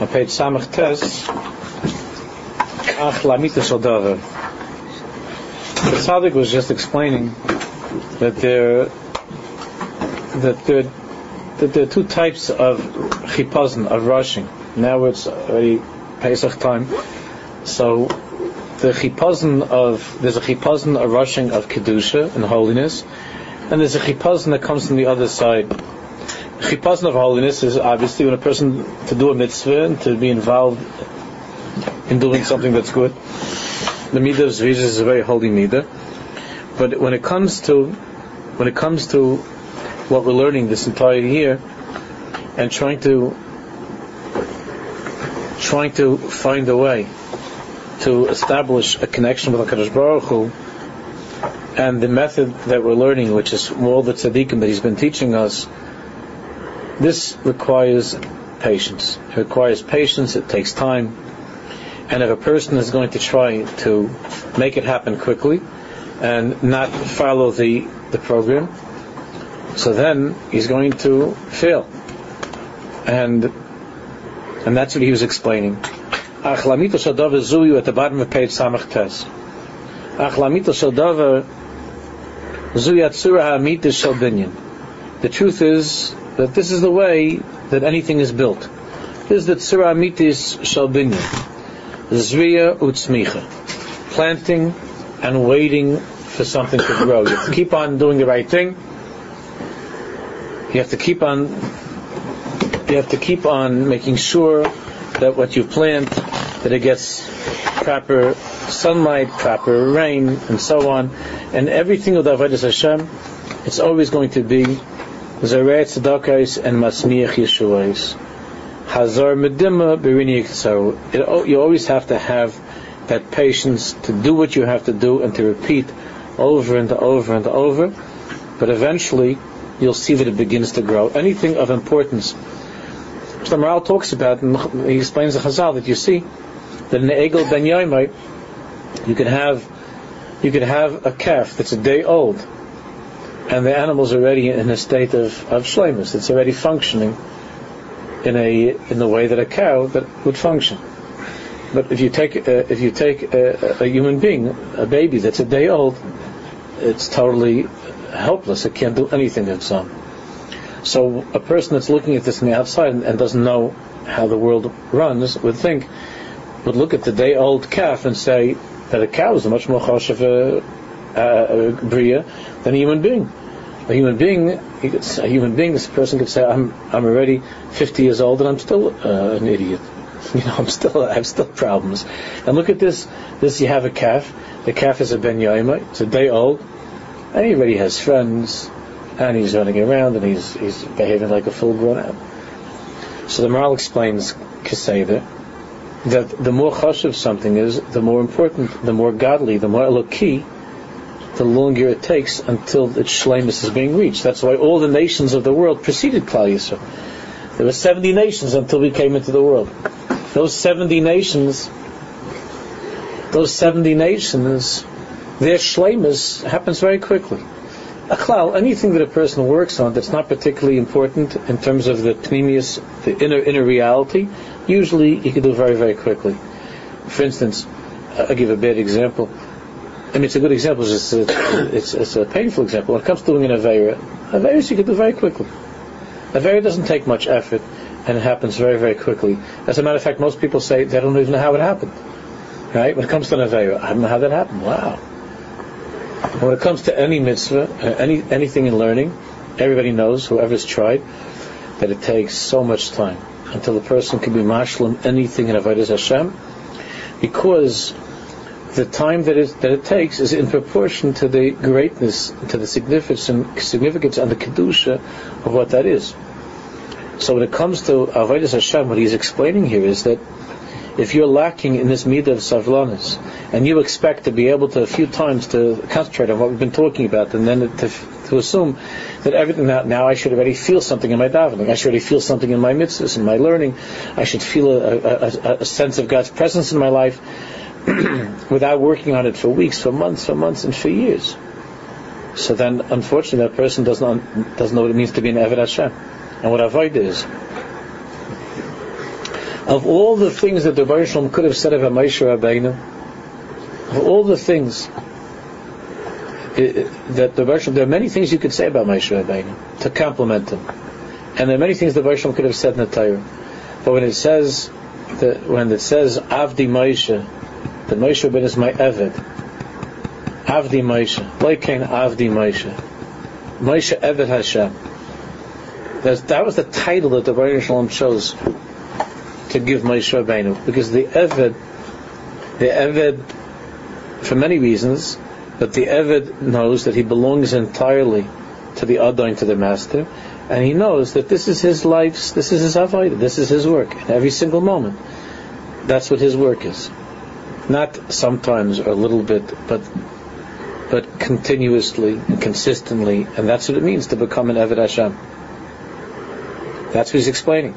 on page Samach Tes, Ach Lamita. The Tzaddik was just explaining that there, that there, that there are two types of chipazon, of rushing. Now it's already Pesach time, so the chipazon of there's a chipazon, a rushing of kedusha and holiness, and there's a chipazon that comes from the other side. Chipazon of holiness is obviously when a person to do a mitzvah and to be involved in doing something that's good. The midah of zviz is a very holy midah, but when it comes to when it comes to what we're learning this entire year and trying to trying to find a way to establish a connection with HaKadosh Baruch Hu and the method that we're learning, which is all the tzaddikim that he's been teaching us, this requires patience. It requires patience, it takes time, and if a person is going to try to make it happen quickly and not follow the, the program, so then he's going to fail. And and that's what he was explaining. Achlamito Shadava Zuyu at the bottom of page Samach Tes. The truth is that this is the way that anything is built. This is the Tzura Hamitis Shalbinyan. Zriya Utzmicha. Planting and waiting for something to grow. You have to keep on doing the right thing. You have to keep on you have to keep on making sure that what you plant that it gets proper sunlight, proper rain, and so on. And everything with Avodah Hashem, it's always going to be Zarei Tzedakais and Masmiach Yeshuais. Hazar Medima Berini You always have to have that patience to do what you have to do and to repeat over and over and over. But eventually, you'll see that it begins to grow. Anything of importance. So the Maharal talks about, and he explains the Chazal that you see that in the Egel Ben Yoimai, you can have you can have a calf that's a day old, and the animal's already in a state of of shlemus. It's already functioning in a in the way that a cow that would function. But if you take uh, if you take a, a, human being, a baby that's a day old, it's totally helpless. It can't do anything of its own. So a person that's looking at this from the outside and, and doesn't know how the world runs would think would look at the day old calf and say that a cow is a much more choshev uh, uh, bria than a human being a human being, could, a human being, this person could say, "I'm I'm already 50 years old and I'm still uh, an idiot. You know, I'm still I have still problems." And look at this. This you have a calf. The calf is a ben yaima. It's a day old, and he already has friends, and he's running around and he's he's behaving like a full grown up. So the Maharal explains Keseda that the more chashiv something is, the more important, the more godly, the more eloki the longer it takes until its shlemus is being reached. That's why all the nations of the world preceded Klal Yisrael. There were 70 nations until we came into the world. Those 70 nations, those 70 nations, their shlemus happens very quickly. A klal, anything that a person works on that's not particularly important in terms of the pnimius, the inner inner reality, usually you can do very very quickly. For instance, I'll give a bad example. I mean, it's a good example. It's a, it's, it's a painful example. When it comes to doing an Avera, Averas you can do very quickly. Avera doesn't take much effort, and it happens very, very quickly. As a matter of fact, most people say they don't even know how it happened. Right? When it comes to an Avera, I don't know how that happened. Wow. When it comes to any mitzvah, uh, any anything in learning, everybody knows, whoever's tried, that it takes so much time until the person can be mashlim anything in Avodah Hashem, because the time that it, that takes is in proportion to the greatness, to the significance, and the kedusha of what that is. So when it comes to Avodah Hashem, what he's explaining here is that if you're lacking in this midah of savlanis, and you expect to be able to a few times to concentrate on what we've been talking about, and then to, to assume that everything now, now I should already feel something in my davening, I should already feel something in my mitzvahs, in my learning, I should feel a, a, a sense of God's presence in my life, without working on it for weeks, for months, for months, and for years. So then, unfortunately, that person doesn't doesn't know what it means to be an Eved Hashem, and what avoid is. Of all the things that the Baruch could have said about Moshe Rabbeinu, of all the things that the Baruch there are many things you could say about Moshe Rabbeinu to compliment him, and there are many things the Baruch could have said in the Torah. But when it says that when it says Avdi Moshe, that Moshe Rabbeinu is my Eved, Avdi Moshe, Loikein Avdi Moshe, Moshe Eved Hashem. That's, that was the title that the Baruch Shalom chose to give Moshe Rabbeinu because the Eved, the Eved, for many reasons, but the Eved knows that he belongs entirely to the Adon, to the Master, and he knows that this is his life's, this is his avodah, this is his work, in every single moment. That's what his work is. Not sometimes or a little bit, but but continuously and consistently, and that's what it means to become an Eved Hashem. That's what he's explaining.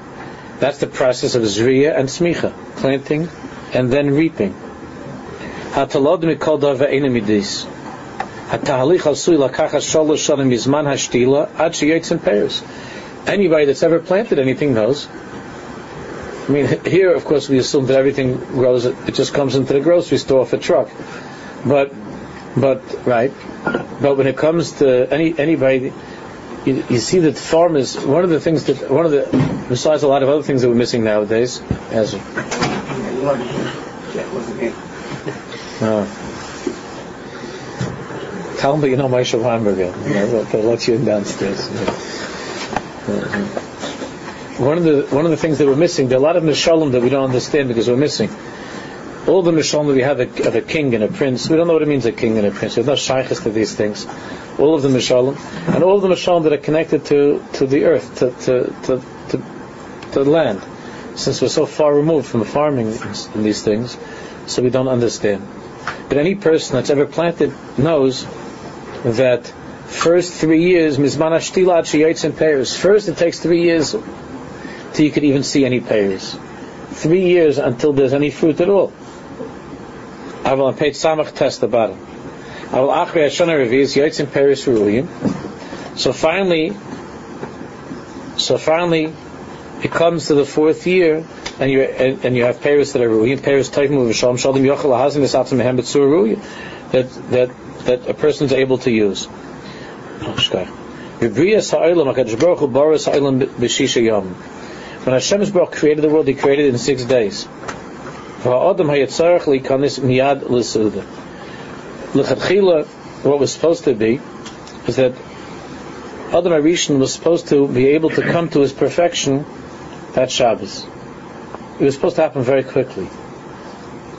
That's the process of Zriya and Smicha, planting and then reaping. Hatalod. Anybody that's ever planted anything knows. I mean, here, of course, we assume that everything grows. It just comes into the grocery store off a truck. But, but right. But when it comes to any anybody you, you, see that farmers, one of the things that, one of the, besides a lot of other things that we're missing nowadays, as uh, tell you know. You know, they'll let you in downstairs. One of the one of the things that we're missing, there are a lot of mishalim that we don't understand because we're missing. All the mishalim that we have of a king and a prince, we don't know what it means a king and a prince. There's no shaykhs to these things all of the Mishalim, and all of the Mishalim that are connected to, to the earth, to, to, to, to, to the land. Since we're so far removed from farming in these things, so we don't understand. But any person that's ever planted knows that first three years, Mizman Shiyotz and pears. First, it takes three years till you could even see any pears. Three years until there's any fruit at all. I will page Samach test the bottom. So finally, so finally, it comes to the fourth year, and you and, and you have Paris that are ruin, Paris Taimu V'Shalom Shalom Yochel Lahazim V'Satzim Mehem that that that a person is able to use. When Hashem Baruch created the world, He created it in six days what was supposed to be, is that Adam Arishan was supposed to be able to come to his perfection that Shabbos. It was supposed to happen very quickly.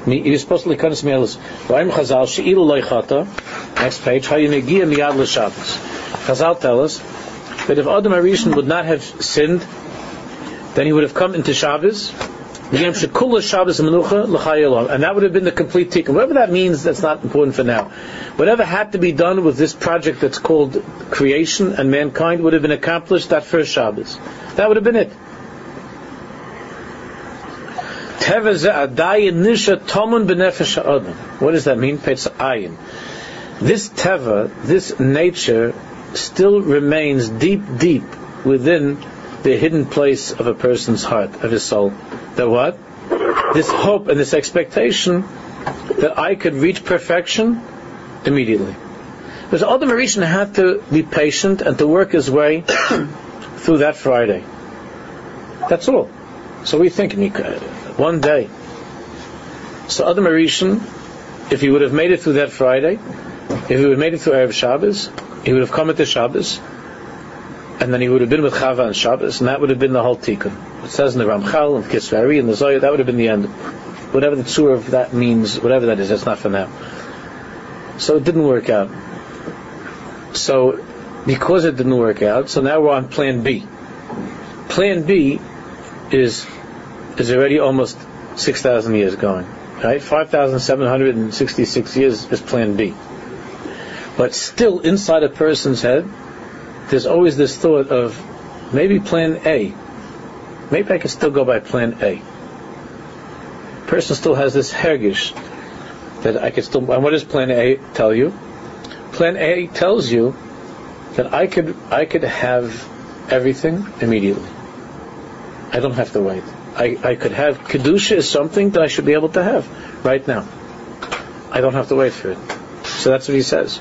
He was supposed to likanis mielis. V'ayim Chazal she'ilu. Next page. Hayinegia miyad. Chazal tell us that if Adam Arishan would not have sinned, then he would have come into Shabbos and that would have been the complete tikkun. Whatever that means, that's not important for now. Whatever had to be done with this project that's called creation and mankind would have been accomplished that first Shabbos. That would have been it. What does that mean? This teva, this nature, still remains deep, deep within the hidden place of a person's heart, of his soul. That what? This hope and this expectation that I could reach perfection immediately. Because Adam Arishan had to be patient and to work his way through that Friday. That's all. So we think one day. So Adam Arishan, if he would have made it through that Friday, if he would have made it through Erev Shabbos, he would have come at the Shabbos, and then he would have been with Chava on Shabbos, and that would have been the whole tikkun. It says in the Ramchal and Kisveri and the Zohar, that would have been the end. Whatever the tzur of that means, whatever that is, that's not for now. So it didn't work out. So because it didn't work out, so now we're on Plan B. Plan B is is already almost six thousand years going. Right, five thousand seven hundred and sixty-six years is Plan B. But still, inside a person's head, there's always this thought of maybe plan A. Maybe I can still go by plan A. Person still has this hergish that I can still. And what does plan A tell you? Plan A tells you that I could I could have everything immediately. I don't have to wait. I, I could have kedusha is something that I should be able to have right now. I don't have to wait for it. So that's what he says.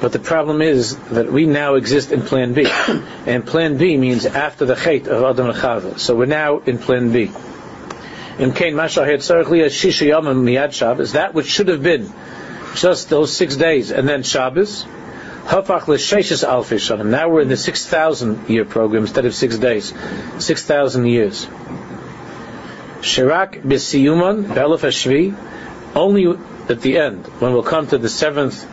But the problem is that we now exist in Plan B, and Plan B means after the chait of Adam and Chava. So we're now in Plan B. In Kain Mashahid Sarachli Shisha Yomim Miyad Shabbos, that which should have been just those six days and then Shabbos, Hafach l'sheishes alfi shanim. Now we're in the six thousand year program instead of six days, six thousand years. Shirak b'siyuman hashvi, only at the end, when we'll come to the seventh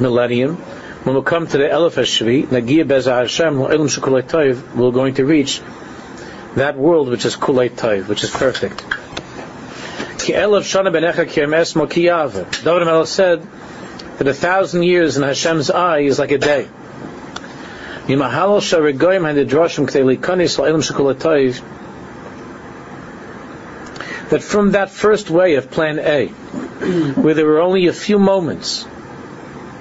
millennium, when we'll come to the Elef Hashvi, Nagia Beza Hashem, we're going to reach that world which is Kulay Toiv, which is perfect. David Melech said that a thousand years in Hashem's eye is like a day. Yimahalo Sharigoyim had the Droshim Ktei Likanis Elam Shukulay Toiv, that from that first way of plan A, where there were only a few moments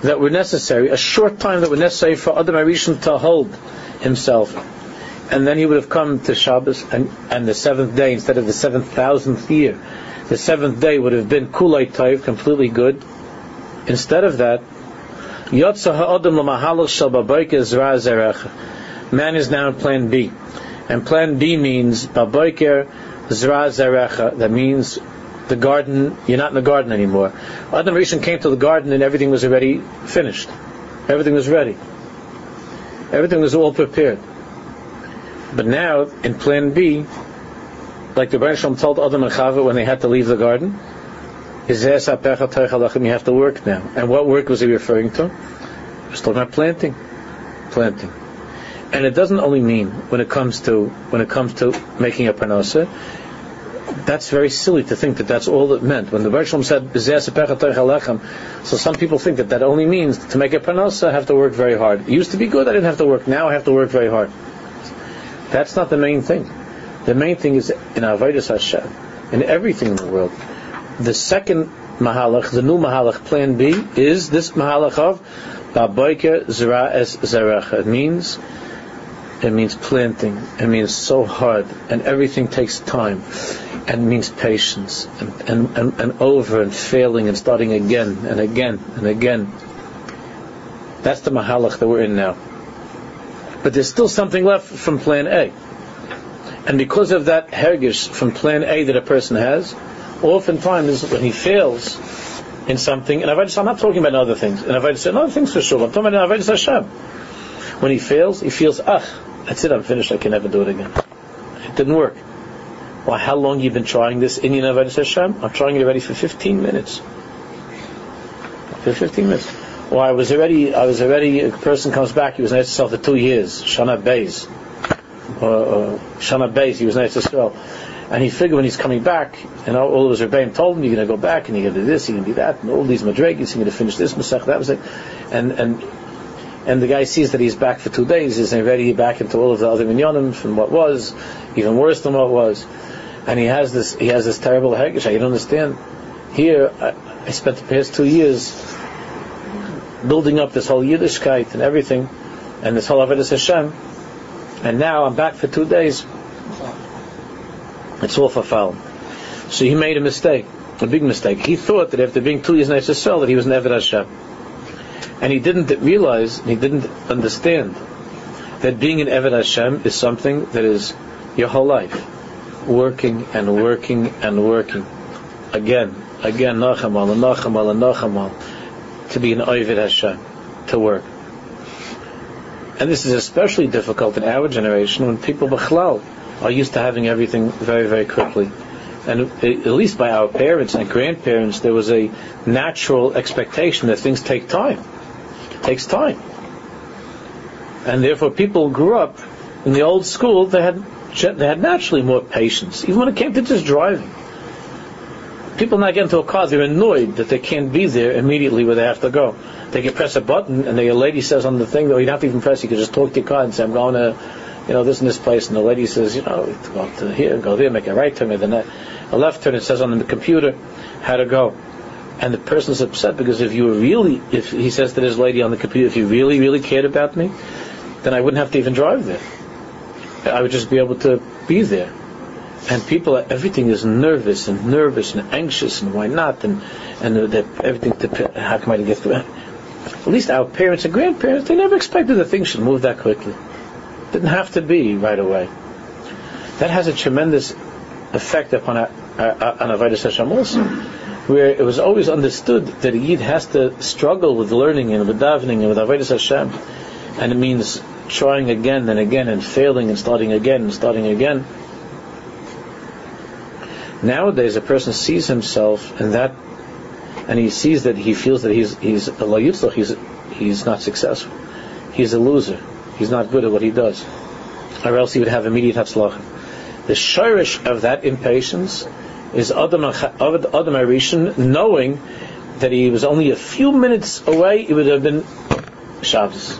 that were necessary, a short time that were necessary for Adam Arishon to hold himself, and then he would have come to Shabbos and, and the seventh day instead of the seven thousandth year. The seventh day would have been Kulay Taiv, completely good. Instead of that, Man is now in plan B. And plan B means Baboiker Zra Zerecha, that means the garden, you're not in the garden anymore. Adam Rishon came to the garden and everything was already finished. Everything was ready. Everything was all prepared. But now, in plan B, like the Baruch Shalom told Adam and Chava when they had to leave the garden, you have to work now. And what work was he referring to? He was talking about planting. Planting. And it doesn't only mean when it comes to when it comes to making a parnasa that's very silly to think that that's all it meant. When the Bershom said, so some people think that that only means to make a panos, I have to work very hard. It used to be good, I didn't have to work. Now I have to work very hard. That's not the main thing. The main thing is in Avodah Hashem, in everything in the world. The second Mahalach, the new Mahalach, plan B, is this Mahalach of Baboike Zera Es Zerecha. It means it means planting. It means so hard, and everything takes time, and means patience, and, and, and, and over and failing and starting again and again and again. That's the mahalach that we're in now. But there's still something left from plan A. And because of that hergish from plan A that a person has, oftentimes when he fails in something, and I'm not talking about other things, and I've said other things for sure, I'm talking about Avodah Hashem. When he fails, he feels, ah, that's it, I'm finished, I can never do it again. It didn't work. Well, how long you been trying this Inyan Avodah Hashem? I'm trying it already for 15 minutes. For 15 minutes. Well, I was already, I was already, a person comes back, he was in Israel for two years, Shana Beis. Or, or Shana Beis, he was in Israel. And he figured when he's coming back, and all, of his Rebbeim told him, you're going to go back, and you're going to do this, you're going to do that, and all these Madregis, you're going to finish this Masech, that it. And, and and the guy sees that he's back for two days, he's already back into all of the other minyanim from what was, even worse than what was, and he has this he has this terrible hergish. I don't understand. Here, I, I, spent the past two years building up this whole Yiddishkeit and everything, and this whole Avodah Hashem, and now I'm back for two days. It's all for foul. So he made a mistake, a big mistake. He thought that after being two years in Israel that he was an Eved Hashem. And he didn't realize, he didn't understand that being an Eved Hashem is something that is your whole life. Working and working and working. Again, again, nachamal, nachamal, nachamal. To be an Eved Hashem. To work. And this is especially difficult in our generation when people b'chlal are used to having everything very, very quickly. And at least by our parents and grandparents, there was a natural expectation that things take time It takes time. And therefore people grew up in the old school, they had they had naturally more patience, even when it came to just driving. People not get into a car, they're annoyed that they can't be there immediately where they have to go. They can press a button, and the lady says on the thing, though you don't have to even press, you can just talk to your car and say, I'm going to, you know, this and this place, and the lady says, you know, go to here, go there, make a right turn, then a left turn, it says on the computer how to go. And the person's upset because if you really, if he says to this lady on the computer, if you really, really cared about me, then I wouldn't have to even drive there. I would just be able to be there. And people, everything is nervous and nervous and anxious and why not and and everything. To, how come I get through? At least our parents and grandparents, they never expected that things should move that quickly. Didn't have to be right away. That has a tremendous effect upon our, our, on Avodah Hashem also, where it was always understood that a Yid has to struggle with learning and with davening and with Avodah Hashem, and it means trying again and again and failing and starting again and starting again. Nowadays, a person sees himself in that, and he sees that he feels that he's he's a he's he's not successful, he's a loser, he's not good at what he does, or else he would have immediate hatzlach. The shirish of that impatience is Adam Adam Arishan knowing that he was only a few minutes away, it would have been Shabbos.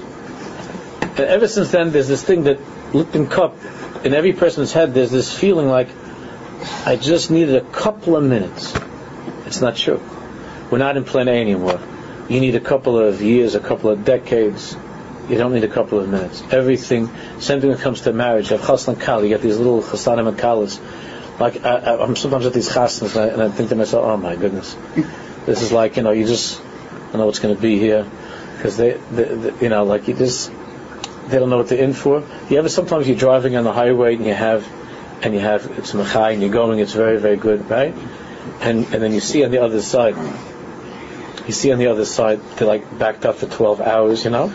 And ever since then, there's this thing that Lipton Cup in every person's head. There's this feeling like I just needed a couple of minutes. It's not true. We're not in plan A anymore. You need a couple of years, a couple of decades. You don't need a couple of minutes. Everything, same thing when it comes to marriage. You have chassan kal, you get these little chasanim and kalas. Like, I, am sometimes at these chasnas and, and I think to myself, oh my goodness. This is like, you know, you just don't know what's going to be here. Because they, they, they, you know, like you just, they don't know what they're in for. You ever sometimes you're driving on the highway and you have and you have it's machai and you're going, it's very very good, right? And and then you see on the other side, you see on the other side they're like backed up for 12 hours, you know.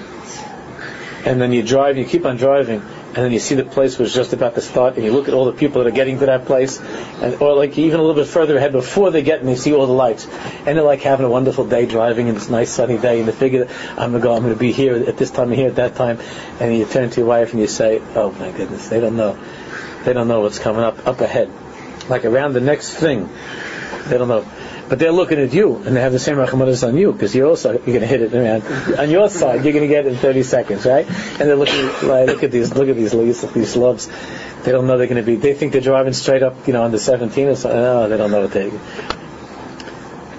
And then you drive, you keep on driving, and then you see the place was just about to start, and you look at all the people that are getting to that place, and or like even a little bit further ahead before they get, and you see all the lights, and they're like having a wonderful day driving in this nice sunny day, and they figure, I'm gonna go, I'm gonna be here at this time, here at that time, and you turn to your wife and you say, Oh my goodness, they don't know, they don't know what's coming up up ahead, like around the next thing, they don't know. But they're looking at you, and they have the same rachmanis on you, because you're also you're going to hit it around on your side. You're going to get it in 30 seconds, right? And they're looking like, look at these, look at these these, these slopes. They don't know they're going to be. They think they're driving straight up, you know, on the 17 or something. No, they don't know what they.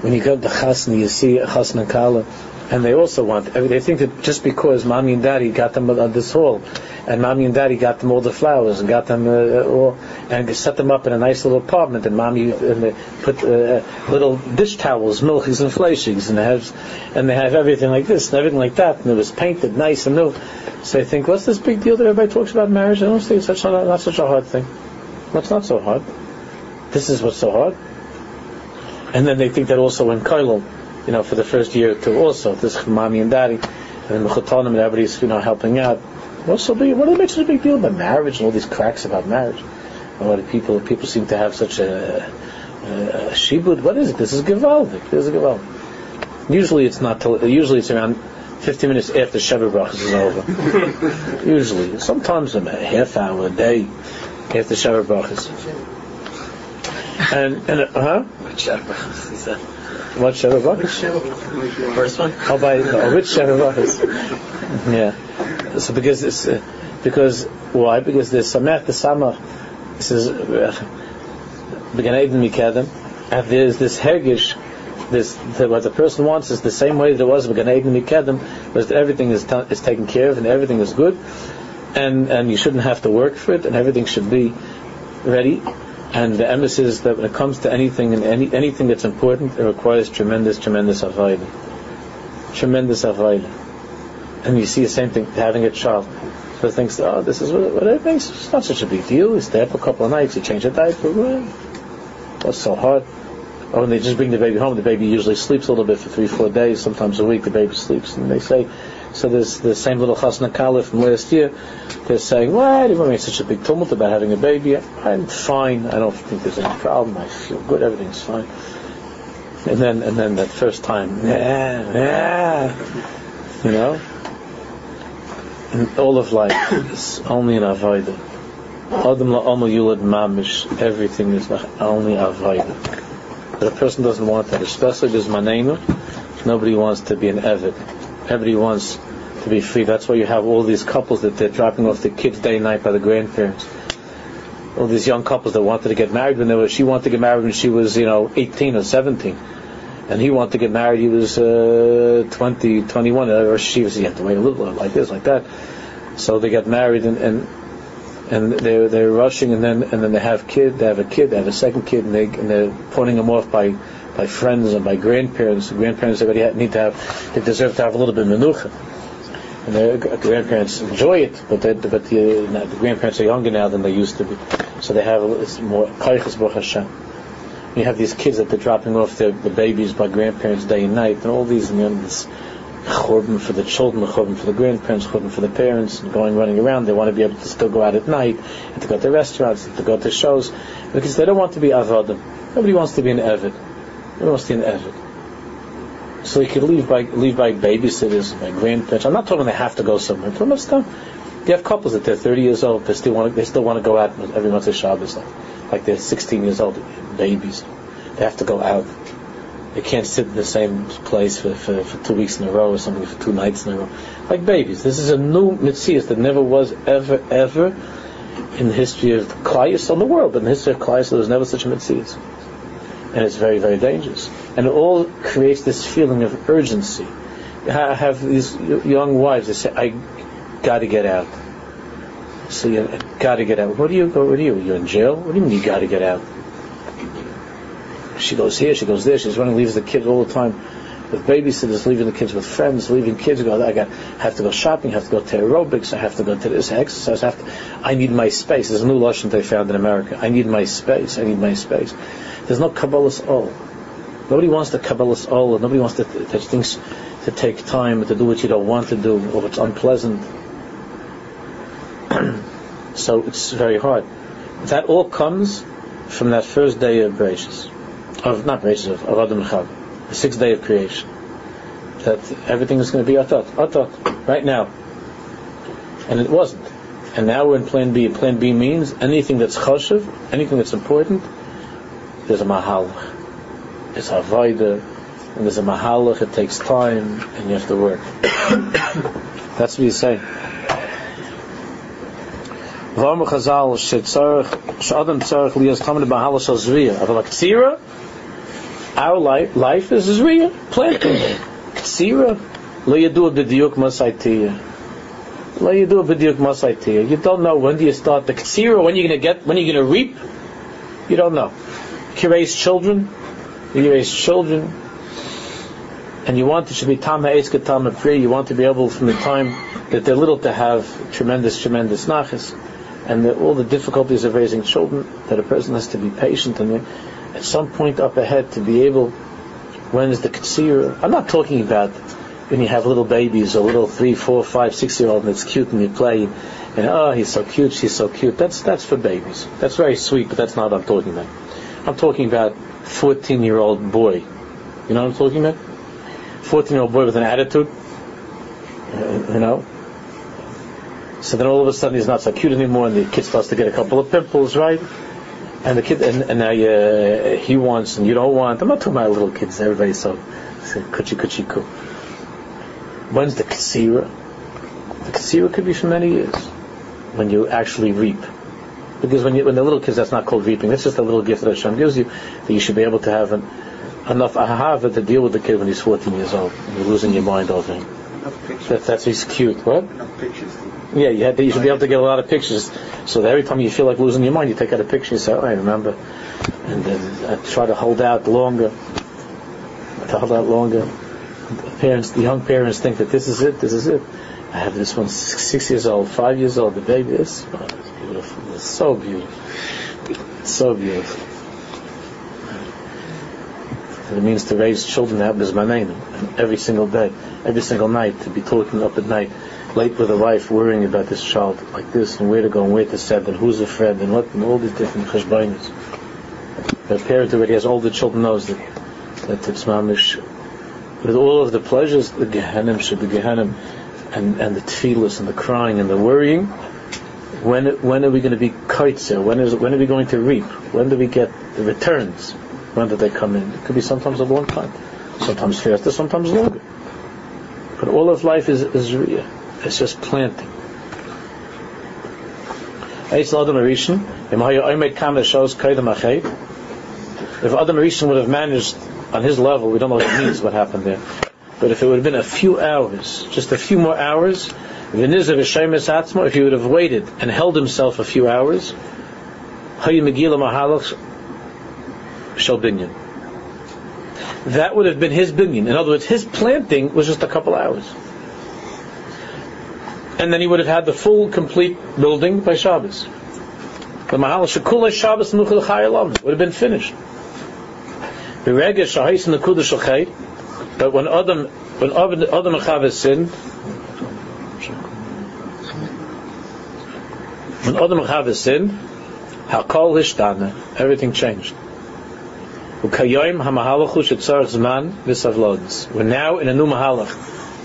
When you go to chasna, you see chasna kala, and they also want. They think that just because mommy and daddy got them on this hall, and mommy and daddy got them all the flowers and got them uh, all and set them up in a nice little apartment and mommy and they put uh, little dish towels, milchies and fleishigs and they have and they have everything like this and everything like that and it was painted nice and new. So they think, what's this big deal that everybody talks about marriage? I don't think it's such a, not such a hard thing. What's not so hard? This is what's so hard. And then they think that also in Kailul, you know, for the first year or two also, this mommy and daddy, and then and everybody's, you know, helping out. What's so big? What makes such a big deal about marriage and all these cracks about marriage? A lot of people people seem to have such a, a, a shibud. What is it? This is gewaldic. This is gewaldic. Usually it's not. Till, usually it's around 15 minutes after Sheva Brachas is over. usually, sometimes a half hour a day after Sheva Brachas. And and uh, huh? What Sheva Brachas? He said. What Sheva Brachas? First one. How by oh, which Sheva Brachas? Yeah. So because it's, uh, because why? Because the samach the samach. This is began Eden mikadem, and there's this hergish. This the, what the person wants is the same way that it was began Eden mikadem, was that everything is ta- is taken care of and everything is good, and and you shouldn't have to work for it, and everything should be ready. And the emphasis is that when it comes to anything and any, anything that's important, it requires tremendous, tremendous avodah. Tremendous avodah and you see the same thing having a child. So thinks, oh, this is what, it makes. It's not such a big deal. You stay up a couple of nights, you change a diaper. What's so hard? Oh, or when they just bring the baby home, the baby usually sleeps a little bit for three, four days. Sometimes a week, the baby sleeps, and they say. So there's the same little chasna kala from last year. They're saying, "Why do you make such a big tumult about having a baby?" I'm fine. I don't think there's any problem. I feel good. Everything's fine. And then, and then that first time, yeah, yeah, you know, and all of life is only an avodah. Adam la'omu yulad mamish, everything is only avodah. But a person doesn't want that, especially there's manenu. Nobody wants to be an evid. Everybody wants to be free. That's why you have all these couples that they're dropping off their kids day and night by the grandparents. All these young couples that wanted to get married when they were, she wanted to get married when she was, you know, 18 or 17 and he wanted to get married. He was uh, 20, 21, or she was. He had to wait a little, like this, like that. So they got married, and and, and they're they're rushing, and then and then they have kid. They have a kid. They have a second kid, and they and they're putting them off by by friends and by grandparents. The grandparents already need to have. They deserve to have a little bit of menucha. And their grandparents enjoy it, but they, but the, the grandparents are younger now than they used to be, so they have it's more kaiches Hashem you have these kids that they're dropping off their, the babies by grandparents day and night, and all these, and you know, this churban for the children, churban for the grandparents, churban for the parents, and going running around. They want to be able to still go out at night, and to go to restaurants, and to go to shows, because they don't want to be avodim. Nobody wants to be an evid. Nobody wants to be an evid. So you could leave by leave by babysitters, by grandparents. I'm not talking they have to go somewhere. I'm talking you have couples that they're 30 years old, they still want to, they still want to go out every once a Shabbos, like, like they're 16 years old babies. They have to go out. They can't sit in the same place for, for, for two weeks in a row or something, for two nights in a row. Like babies. This is a new mitzvah that never was ever, ever in the history of Klaius on the world. In the history of Klaius, there was never such a mitzvah. And it's very, very dangerous. And it all creates this feeling of urgency. I have these young wives that say, I got to get out. So you got to get out. What do you go? What are you? You're in jail? What do you mean you got to get out? She goes here, she goes there, she's running, leaves the kids all the time with babysitters, leaving the kids with friends, leaving kids. Go, I got, have to go shopping, have to go to aerobics, I have to go to this exercise. I have to, I need my space. There's a new lotion they found in America. I need my space. I need my space. There's no kabbalas ol. Nobody wants the kabbalas ol. Nobody wants to touch things to take time to do what you don't want to do or what's unpleasant. so it's very hard. That all comes from that first day of Bereshit of not Bereshit of, of Adam the sixth day of creation. That everything is going to be atat, atat, right now. And it wasn't. And now we're in plan B. Plan B means anything that's chashiv, anything that's important, there's a mahalach. There's a vaida, and there's a mahalach, it takes time, and you have to work. that's what you say. V'amr Chazal shetzarech she'adam tzarech liyas tamid b'mahalach shal zviyah. Our life, life is Zriya, planting. Ksira, lo yadu b'diuk masaitiya. Lo yadu b'diuk masaitiya. You don't know when do you start the Ksira, when you're going to get, when you're going to reap. You don't know. You raise children, you raise children, and you want to should be tam ha'eska tam free. You want to be able from the time that they're little to have tremendous, tremendous nachas, and the, all the difficulties of raising children. That a person has to be patient and at some point up ahead to be able, when is the katsir? I'm not talking about when you have little babies, a little three, four, five, six year old, and it's cute and you play, and oh, he's so cute, she's so cute. That's that's for babies. That's very sweet, but that's not what I'm talking about. I'm talking about 14 year old boy. You know what I'm talking about? 14 year old boy with an attitude. Uh, you know. So then all of a sudden he's not so cute anymore, and the kid starts to get a couple of pimples, right? And the kid, and, and now uh, he wants and you don't want. I'm not talking about little kids. Everybody's so, so kuchi kuchi ku. When's the kasira? The kasira could be for many years when you actually reap. Because when you, when the little kids, that's not called reaping. That's just a little gift that Hashem gives you that you should be able to have an, enough ahava to deal with the kid when he's 14 years old. You're losing your mind over him. That, that's he's cute. What? Yeah, you, had to, you should be able to get a lot of pictures. So every time you feel like losing your mind, you take out a picture and say, oh, I remember. And then I try to hold out longer. To hold out longer. The parents, the young parents think that this is it, this is it. I have this one six, six years old, five years old, the baby is oh, beautiful. It's so beautiful. It's so beautiful. It means to raise children my name every single day, every single night, to be talking up at night late with a wife worrying about this child like this and where to go and where to send and who's a friend and what and all these different cheshbainis. The parent already has all the children knows that that it's mamish with all of the pleasures, the gehenim should be gehenim and, and the tefillas and the crying and the worrying, When when are we going to be kaitzer? When is when are we going to reap? When do we get the returns? When do they come in? It could be sometimes a long time, sometimes faster, sometimes longer. But all of life is is it's just planting. If Adam Rishon would have managed on his level, we don't know what it means, what happened there. But if it would have been a few hours, just a few more hours, if he would have waited and held himself a few hours, that would have been his binyan. In other words, his planting was just a couple hours. And then he would have had the full, complete building by Shabbos. The Mahal Shekula Shabbos Nuchel Chayalam would have been finished. But when Adam, when Adam Chavis sinned, when Adam Chavis sinned, Hakol Hishtana, everything changed. We're now in a new Mahalach.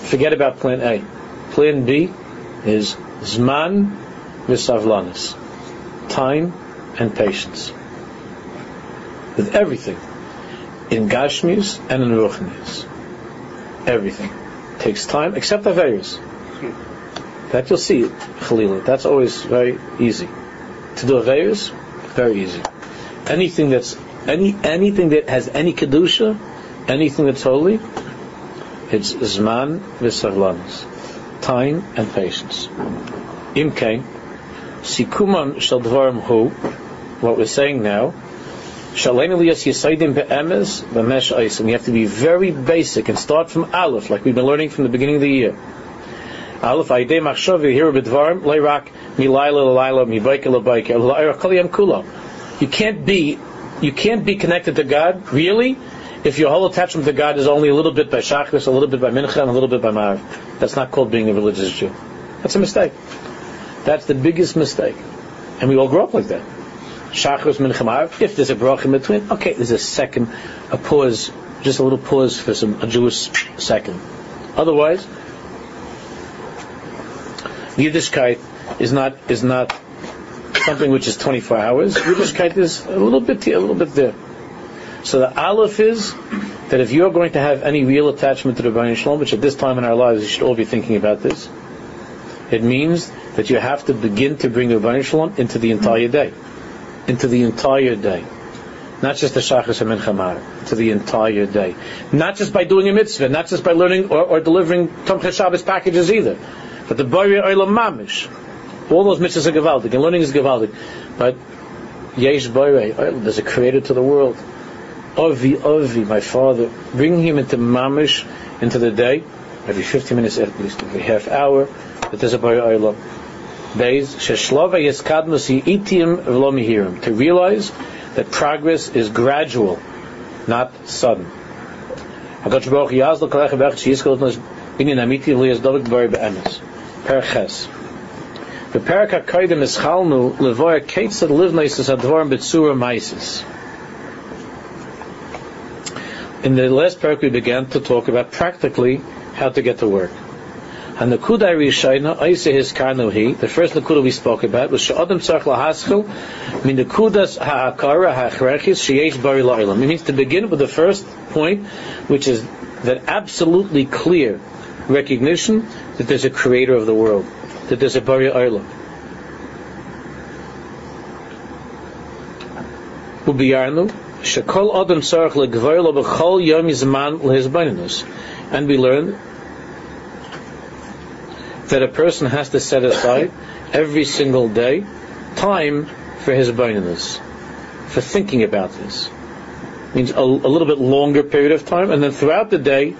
Forget about Plan A. Plan B is Zman V'Savlanis. Time and patience. With everything. In Gashmis and in Ruchnis. Everything. Takes time, except Averis. That you'll see, Khalila. That's always very easy. To do Averis, very easy. Anything that's any anything that has any kedusha, anything that's holy, it's zman v'savlanis, time and patience. Imkain, sikuman shel hu, what we're saying now. You have to be very basic and start from Aleph, like we've been learning from the beginning of the year. Aleph Aidei Machshav Yehiru B'Dvarim Leirak Milayla Lalayla Mibayka Labayka L'Ayra Kaliyam Kula. You can't be you can't be connected to God, really, if your whole attachment to God is only a little bit by Shachris, a little bit by Mincha, and a little bit by Mar. That's not called being a religious Jew. That's a mistake. That's the biggest mistake. And we all grow up like that. Shachris, Mincha, Mar. If there's a brach in between, okay, there's a second, a pause, just a little pause for some, a Jewish second. Otherwise, Yiddishkeit is not, is not something which is 24 hours. Yiddishkeit is a little bit here, a little bit there. So the aleph is that if you're going to have any real attachment to the Rebbeinu Shalom, which at this time in our lives you should all be thinking about this, it means that you have to begin to bring the Rebbeinu Shalom into the entire day. Into the entire day. Not just the Shachas and Mincha to the entire day. Not just by doing a mitzvah, not just by learning or, or delivering Tomchei Shabbos packages either. But the Bari Olam Mamish, all those mitzvahs are gewaldig, and learning is gewaldig. But Yesh Boire, there's a creator to the world. Ovi, Ovi, my father, bringing him into Mamish, into the day, every 50 minutes at least, every half hour, that there's a Boire Olam. Days, Sheshlova Yeskadmus Yitim V'lo to realize that progress is gradual, not sudden. Perches. The Peraka Kaidim is Chalnu Levoya Ketzad Livnais is Advorim Bitsura Maisis. In the last parak we began to talk about practically how to get to work. And the Kudai Rishayna, Aise his Karnuhi, the first Nakuda we spoke about was Sha'adim Tzarch Lahaschil, min Nakudas Ha'akara Ha'achrechis Sheyesh Bari La'ilam. It means to begin with the first point, which is that absolutely clear recognition that there's a creator of the world that there's a Bari Olam. Ubiyarnu, Shekol Adam Sarach Legvoyla B'chol Yom Yizman Lehizbaninus. And we learn that a person has to set aside every single day time for his abundance, for thinking about this. Means a, a, little bit longer period of time, and then throughout the day,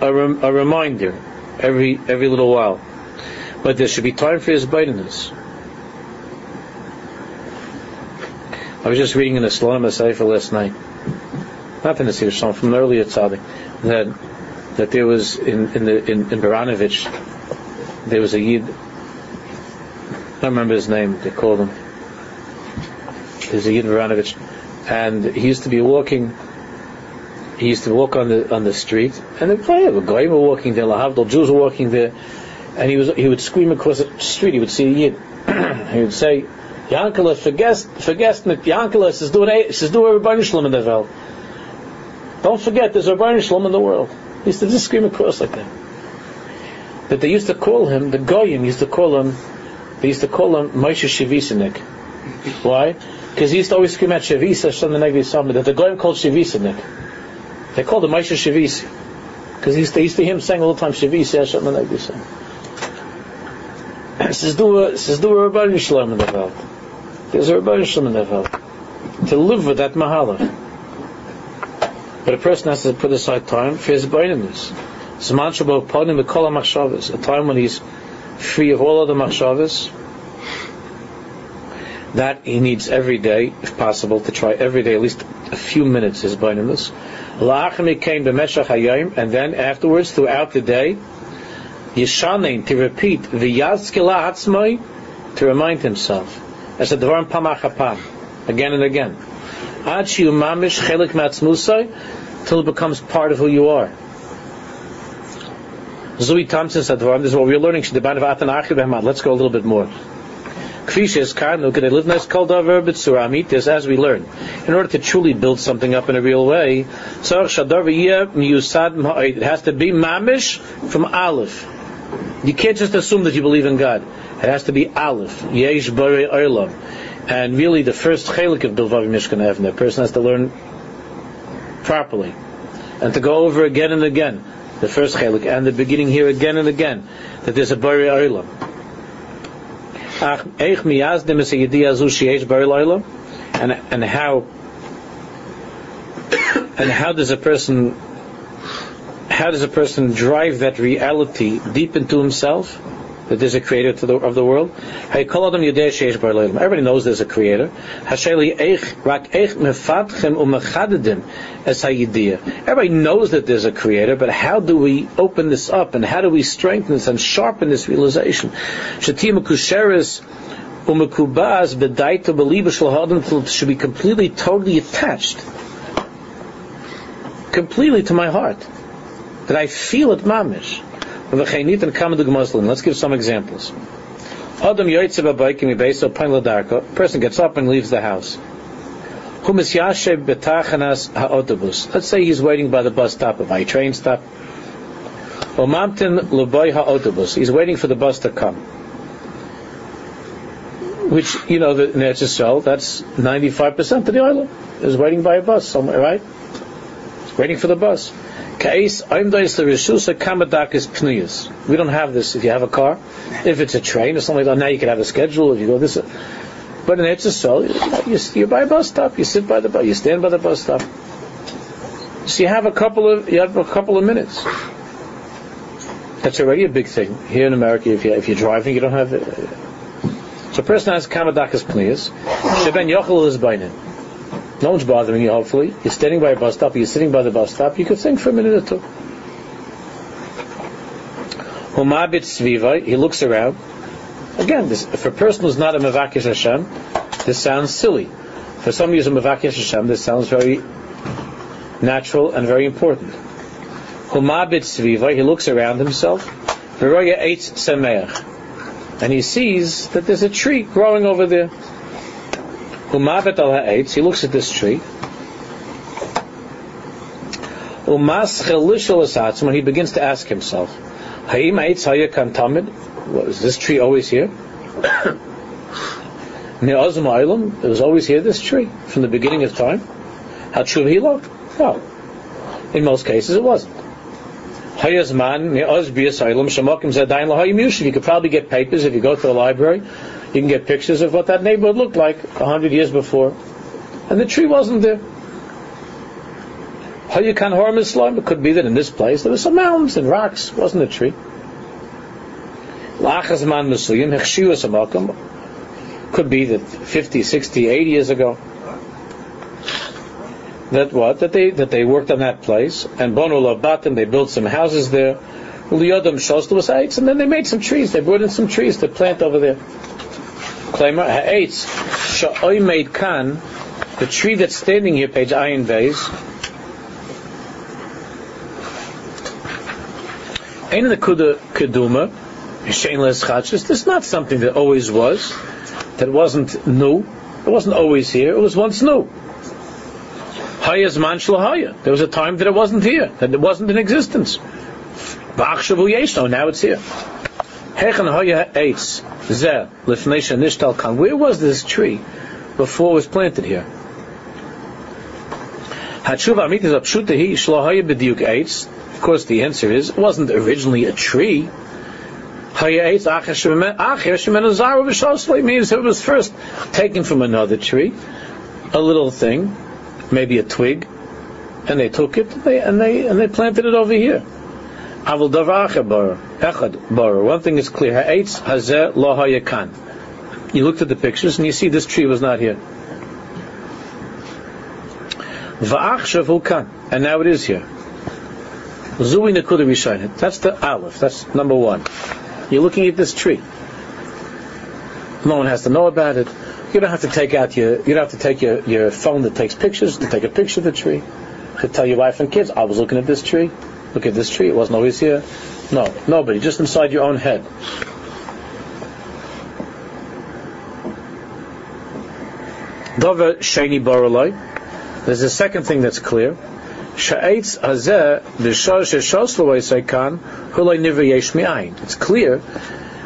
a, rem, a reminder every every little while. But there should be time for his abundance. I was just reading in the Salam Sefer last night, not in the Sefer Shalom, from an earlier tzaddik, that that there was in in the in, in Baranovich, there was a yid. I don't remember his name. They called him. There's a yid Baranovich, and he used to be walking. He used to walk on the on the street, and the guy were walking there. Lahavdal Jews were walking there, and he was he would scream across the street. He would see a yid. he would say, Yankele, vergesst, vergesst mit Yankele, es ist nur, Shalom in der Welt. Don't forget, there's Rabbi Shalom in the world. He used to just scream across like that. That they used to call him, the Goyim used to call him, they used to call him Moshe Shivisinik. Why? Because he used to always scream at Shavisa, the that the Goyim called Shivisinik. They called him Moshe Shavisi. Because he used to, used to him saying all the time, Negvi Es ist du, es ist du Rabbi Shalom in the Welt. There's a Rabbi Shalom in Welt. To live with that mahalach. But a person has to put aside time for his abidiness. Zman shabo ponim b'kol ha A time when he's free of all other machshavas. That he needs every day, if possible, to try every day at least a few minutes his abidiness. La'achim came b'meshach hayayim, and then afterwards, throughout the day, Yishanin, to repeat, v'yazkila atzmai, to remind himself. As a dvarim pamachapam, again and again. Ad mamish chelik matzmusai, till it becomes part of who you are. Zui Thompson said, this is what we're learning. Let's go a little bit more. As we learn. In order to truly build something up in a real way, it has to be mamish from Aleph. You can't just assume that you believe in God. It has to be Aleph. Yesh Bari Olam. And really the first chelik of Bilvavi Mishkan Evne, a person has to learn properly. And to go over again and again, the first chelik, and the beginning here again and again, that there's a Bari Olam. And, and how and how does a person how does a person drive that reality deep into himself? That there's a creator the, of the world. Everybody knows there's a creator. Everybody knows that there's a creator, but how do we open this up and how do we strengthen this and sharpen this realization? should be completely, totally attached, completely to my heart that I feel it mamish. Let's give some examples. Adam person gets up and leaves the house. Let's say he's waiting by the bus stop, by a train stop. He's waiting for the bus to come. Which, you know, in Eretz that's 95% of the island is waiting by a bus somewhere, right? waiting for the bus. We don't have this if you have a car. If it's a train or something like that, now you can have a schedule if you go this. But in Eretz you, you're by a bus stop, you sit by the bus, you stand by the bus stop. So you have a couple of you have a couple of minutes. That's already a big thing here in America. If you if you're driving, you don't have. It. So a person has kamadakas pniyas. Sheben yochel is bainin. No one's bothering you, hopefully. You're standing by a bus stop, you're sitting by the bus stop, you could think for a minute or two. Humabit Sviva, he looks around. Again, this, if a person who's not a Mavakish Hashem, this sounds silly. For some who's a Mavakish Hashem, this sounds very natural and very important. Humabit Sviva, he looks around himself. Veroya Eitz Semeach. And he sees that there's a tree growing over there. Umavet al ha'etz, he looks at this tree. Umas chelishal when he begins to ask himself, Ha'im haya tamid? This tree always here? Ne'azim Ilam, it was always here, this tree, from the beginning of time. Hatshuv Hilo? No. In most cases, it wasn't. You could probably get papers if you go to the library you can get pictures of what that neighborhood looked like a hundred years before. And the tree wasn't there. How you can harm Islam? It could be that in this place there were some mountains and rocks. Wasn't a tree. Could be that 50, 60, 80 years ago. That what? That they that they worked on that place and Bonu Batim, they built some houses there. And then they made some trees. They brought in some trees to plant over there. Claimer ha'etz made kan, the tree that's standing here, page Ayin Beis. Ein the kuda keduma, Shainless chachis. This is not something that always was, that wasn't new. It wasn't always here. It was once new. Hayas man Haya. There was a time that it wasn't here, that it wasn't in existence. Now it's here. Hechan haya eitz nishtal kan. Where was this tree before it was planted here? Hatshuva b'diuk eitz. Of course, the answer is it wasn't originally a tree. Means it was first taken from another tree, a little thing, maybe a twig, and they took it and they, and they planted it over here. One thing is clear: Ha'etz hazeh lo hayakan. You looked at the pictures and you see this tree was not here. And now it is here. Zui Nakuda Rishaynet. That's the Aleph. That's number one. You're looking at this tree. No one has to know about it. You don't have to take out your, you don't have to take your, your phone that takes pictures to take a picture of the tree. To tell your wife and kids, I was looking at this tree. Look at this tree. It wasn't always here. No, nobody. Just inside your own head. Dover Borolai. There's a second thing that's clear. It's clear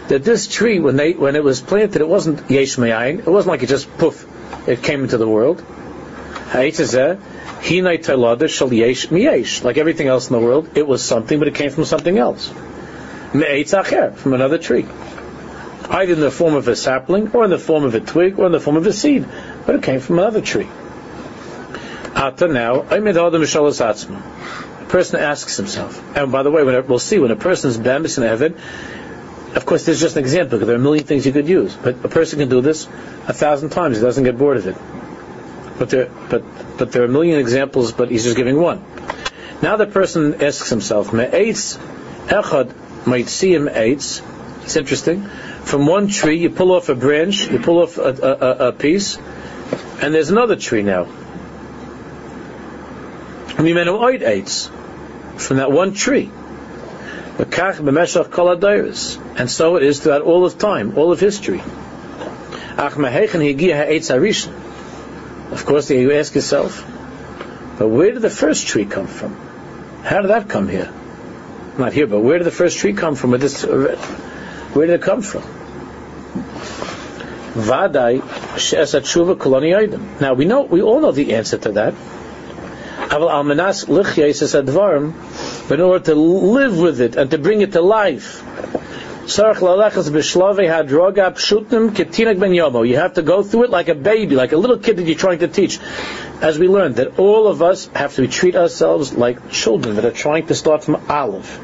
that this tree, when they when it was planted, it wasn't yesh It wasn't like it just poof, it came into the world. Like everything else in the world, it was something, but it came from something else. From another tree. Either in the form of a sapling, or in the form of a twig, or in the form of a seed. But it came from another tree. Now, a person asks himself, and by the way, we'll see when a person is bambus in heaven, of course, there's just an example because there are a million things you could use, but a person can do this a thousand times; he doesn't get bored of it. But there, but but there are a million examples, but he's just giving one. Now the person asks himself, "Me'etz echad him eitz." It's interesting. From one tree, you pull off a branch, you pull off a, a, a piece, and there's another tree now from that one tree. And so it is throughout all of time, all of history. Of course, you ask yourself, but where did the first tree come from? How did that come here? Not here, but where did the first tree come from? Where, this, where did it come from? Now we know, we all know the answer to that. In order to live with it and to bring it to life. You have to go through it like a baby, like a little kid that you're trying to teach. As we learned, that all of us have to treat ourselves like children that are trying to start from Aleph.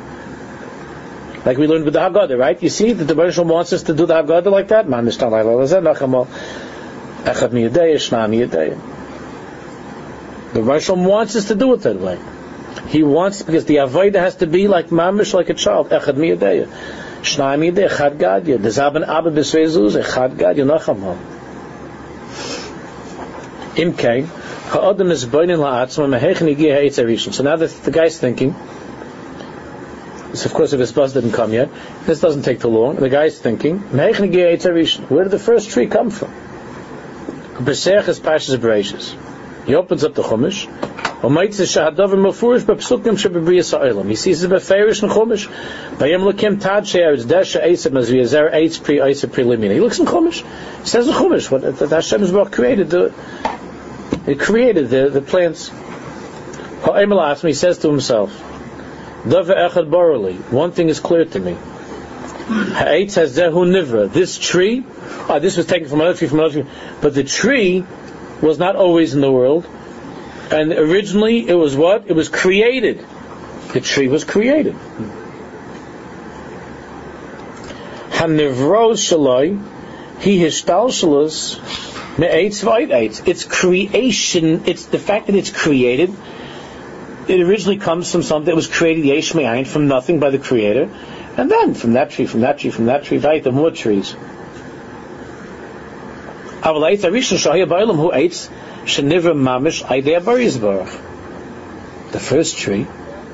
Like we learned with the Haggadah, right? You see that the Baruch wants us to do the Haggadah like that? The Rashom wants us to do it that way. He wants because the avodah has to be like mamish, like a child. Echad gadya. Dezaben abba b'sveizuz, echad gadya nachamah. Imkein, ha'odem is boinin la'atzma, mehechen yigia ha'etz arishon. So now the, the guy's thinking, so of course if his bus didn't come yet, this doesn't take too long. The thinking, yigia ha'etz arishon. Where did the first tree come from? Is. He opens up the Chumash. He sees it beferish in Chumash. Vayem lekim tad she'er desha eisem as v'yazer eitz pri eisem prelimina. He looks in Chumash. He says in Chumash what that Hashem is created the it created the the plants. He says to himself, One thing is clear to me. Ha'etz has zehu nivra. This tree, oh, this was taken from another tree, from another tree, but the tree was not always in the world. And originally it was what? It was created. The tree was created. Hanivros shaloi, he histalshalus me'etz. It's creation, it's the fact that it's created, it originally comes from something that was created, yesh from nothing by the creator, and then from that tree, from that tree, from that tree, right, the more trees. The first tree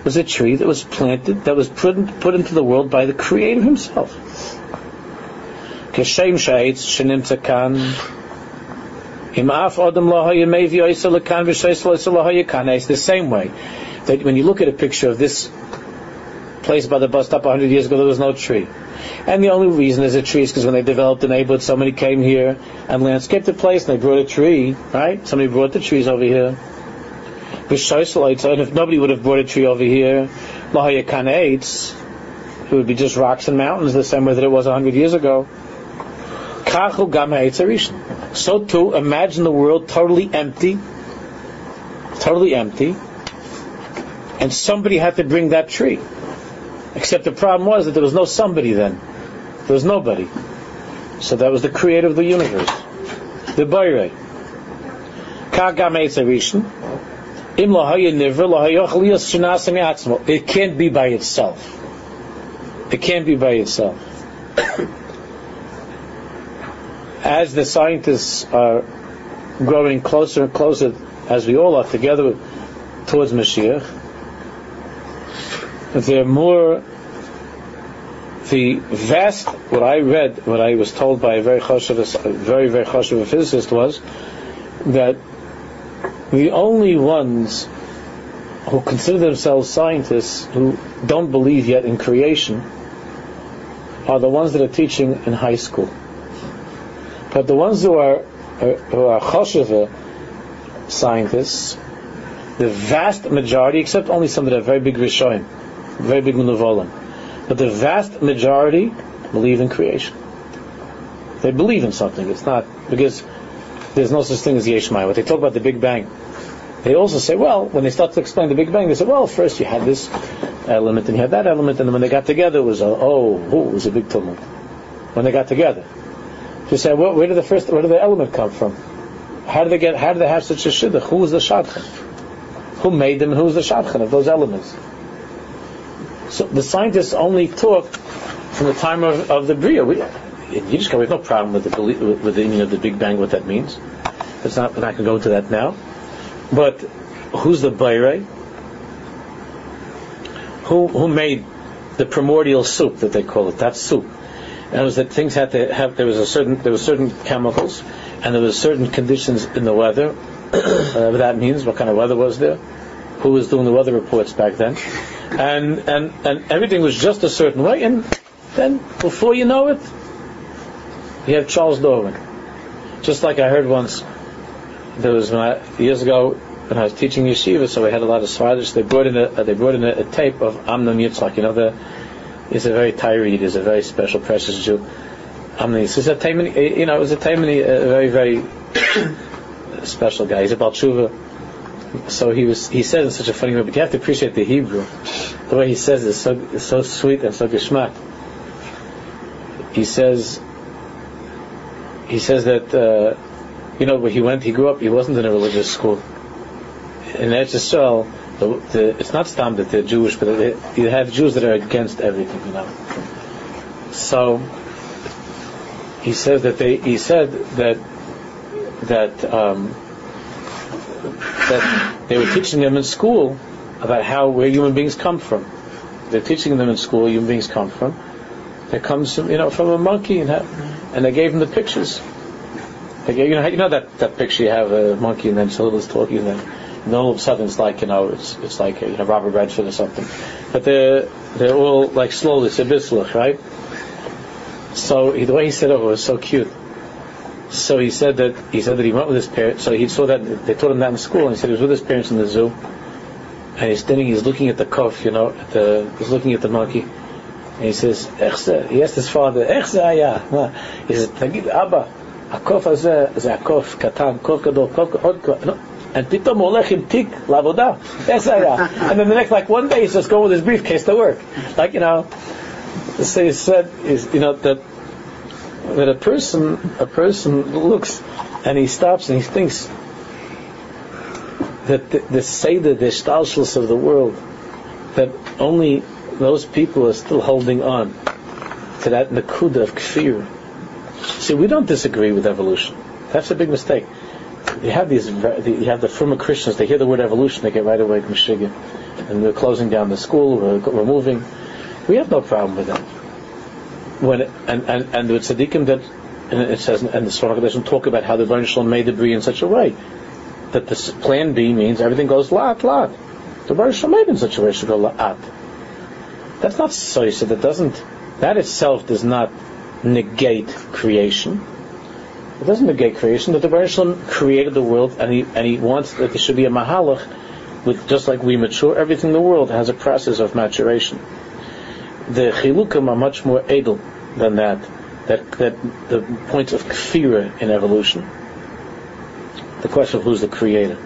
was a tree that was planted, that was put, in, put into the world by the Creator Himself. Kashem sha'etz shenimtza kan it's the same way that when you look at a picture of this place by the bus stop 100 years ago, there was no tree. And the only reason there's a tree is because when they developed the neighborhood, somebody came here and landscaped the place and they brought a tree, right? Somebody brought the trees over here. And if nobody would have brought a tree over here, it would be just rocks and mountains the same way that it was 100 years ago. So too, imagine the world totally empty, totally empty, and somebody had to bring that tree. Except the problem was that there was no somebody then. There was nobody. So that was the creator of the universe. The Bayre. It can't be by itself. It can't be by itself. As the scientists are growing closer and closer, as we all are together towards Mashiach, they're more the vast what I read, what I was told by a very choshev, a very very choshev physicist was that the only ones who consider themselves scientists who don't believe yet in creation are the ones that are teaching in high school. But the ones who are who are choshev scientists, the vast majority, except only some that are very big rishonim, very big Munuvolim. But the vast majority believe in creation. They believe in something. It's not because there's no such thing as Yeshmai. When they talk about the Big Bang, they also say, well, when they start to explain the Big Bang, they say, well, first you had this element and you had that element, and then when they got together, it was a, oh, it was a big tumult. When they got together, they say, well, where did the first, where did the element come from? How did they get? How did they have such a shidduch? Who was the shadchan? Who made them? Who was the shadchan of those elements? So the scientists only talk from the time of, of the Bria. We, in Yiddishkeit, we have no problem with the, with the meaning of the Big Bang, what that means. It's not, we're not going to go into that now. But who's the Bayre? Who, who made the primordial soup that they call it? That soup. And it was that things had to have, there was a certain, there were certain chemicals, and there was certain conditions in the weather, uh, whatever that means, what kind of weather was there, who was doing the weather reports back then and and and everything was just a certain way, and then before you know it, you have Charles Darwin. Just like I heard once, there was years ago when I was teaching yeshiva, so we had a lot of Sfardish. They brought in a uh, they brought in a, a tape of Amnon Yitzchak. You know, the he's a very Tyree, he's a very special, precious Jew. Amnon, he's a Taimani, you know, it was a Taimani, a very very special guy. He's a Balshuva so he was he said in such a funny way, but you have to appreciate the Hebrew. The way he says is so is so sweet and so geschmack. He says he says that uh, you know where he went, he grew up. He wasn't in a religious school. In Eretz Yisrael, the, the, it's not stam that they're Jewish, but they, you have Jews that are against everything, you know. So he says that they he said that that. Um, that they were teaching them in school about how where human beings come from. They're teaching them in school human beings come from. It comes from you know from a monkey and and they gave them the pictures. They gave, you know you know that, that picture you have a monkey and then is talking and then and all of a sudden it's like you know it's it's like you know Robert Redford or something. But they're they're all like slowly it's a right? So the way he said it was so cute. So he said that he said that he went with his parents. So he saw that they taught him that in school, and he said he was with his parents in the zoo, and he's standing, he's looking at the cuff, you know, at the, he's looking at the monkey, and he says, "Echse." He asked his father, "Echse aya." He said, "Tagid Abba, הקוף הזה זה הקוף קטן, קוף גדול, קוף עוד קוף, and פתאום הוא הולך עם תיק לעבודה, איך זה היה? And then the next, like one day he's just going with his briefcase to work. Like, you know, so he said, is, you know, that that a person a person looks and he stops and he thinks that the, Seder, the Stalshlus of the world, that only those people are still holding on to that Nakuda of Kfir. See, we don't disagree with evolution. That's a big mistake. you have these, you have the former Christians, they hear the word evolution, they get right away Meshiga. And we're closing down the school, we're, we're moving. We have no problem with that. When, and, and, and the tzaddikim that, it says, and the Sfarach doesn't talk about how the Baruch Shalom made the Bri in such a way that this plan B means everything goes lat, lat. The Baruch Shalom made in such a way should go lat. That's not so, so that doesn't, that itself does not negate creation. It doesn't negate creation. That the Baruch Shalom created the world, and he and he wants that there should be a mahalach, with just like we mature, everything in the world has a process of maturation. The chilukim are much more edel than that. That that the point of kfira in evolution. The question of who's the creator,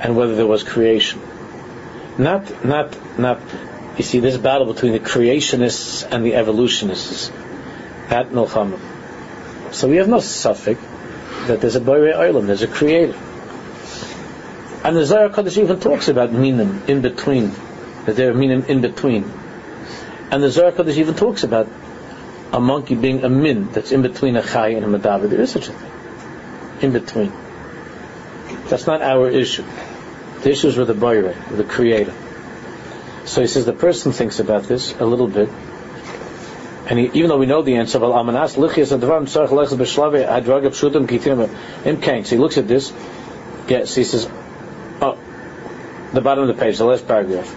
and whether there was creation. Not not not. You see, this battle between the creationists and the evolutionists. That milchama. So we have no suffix that there's a Borei Olam, there's a creator. And the Zohar Kodesh even talks about minim in between, that there are minim in between. And the Zohar Kodesh even talks about a monkey being a min that's in between a chai and a madavar. There is such a thing. In between. That's not our issue. The issue is with the Borei, with the creator. So he says the person thinks about this a little bit, and he, even though we know the answer. So he looks at this, gets, he says, oh, the bottom of the page, the last paragraph.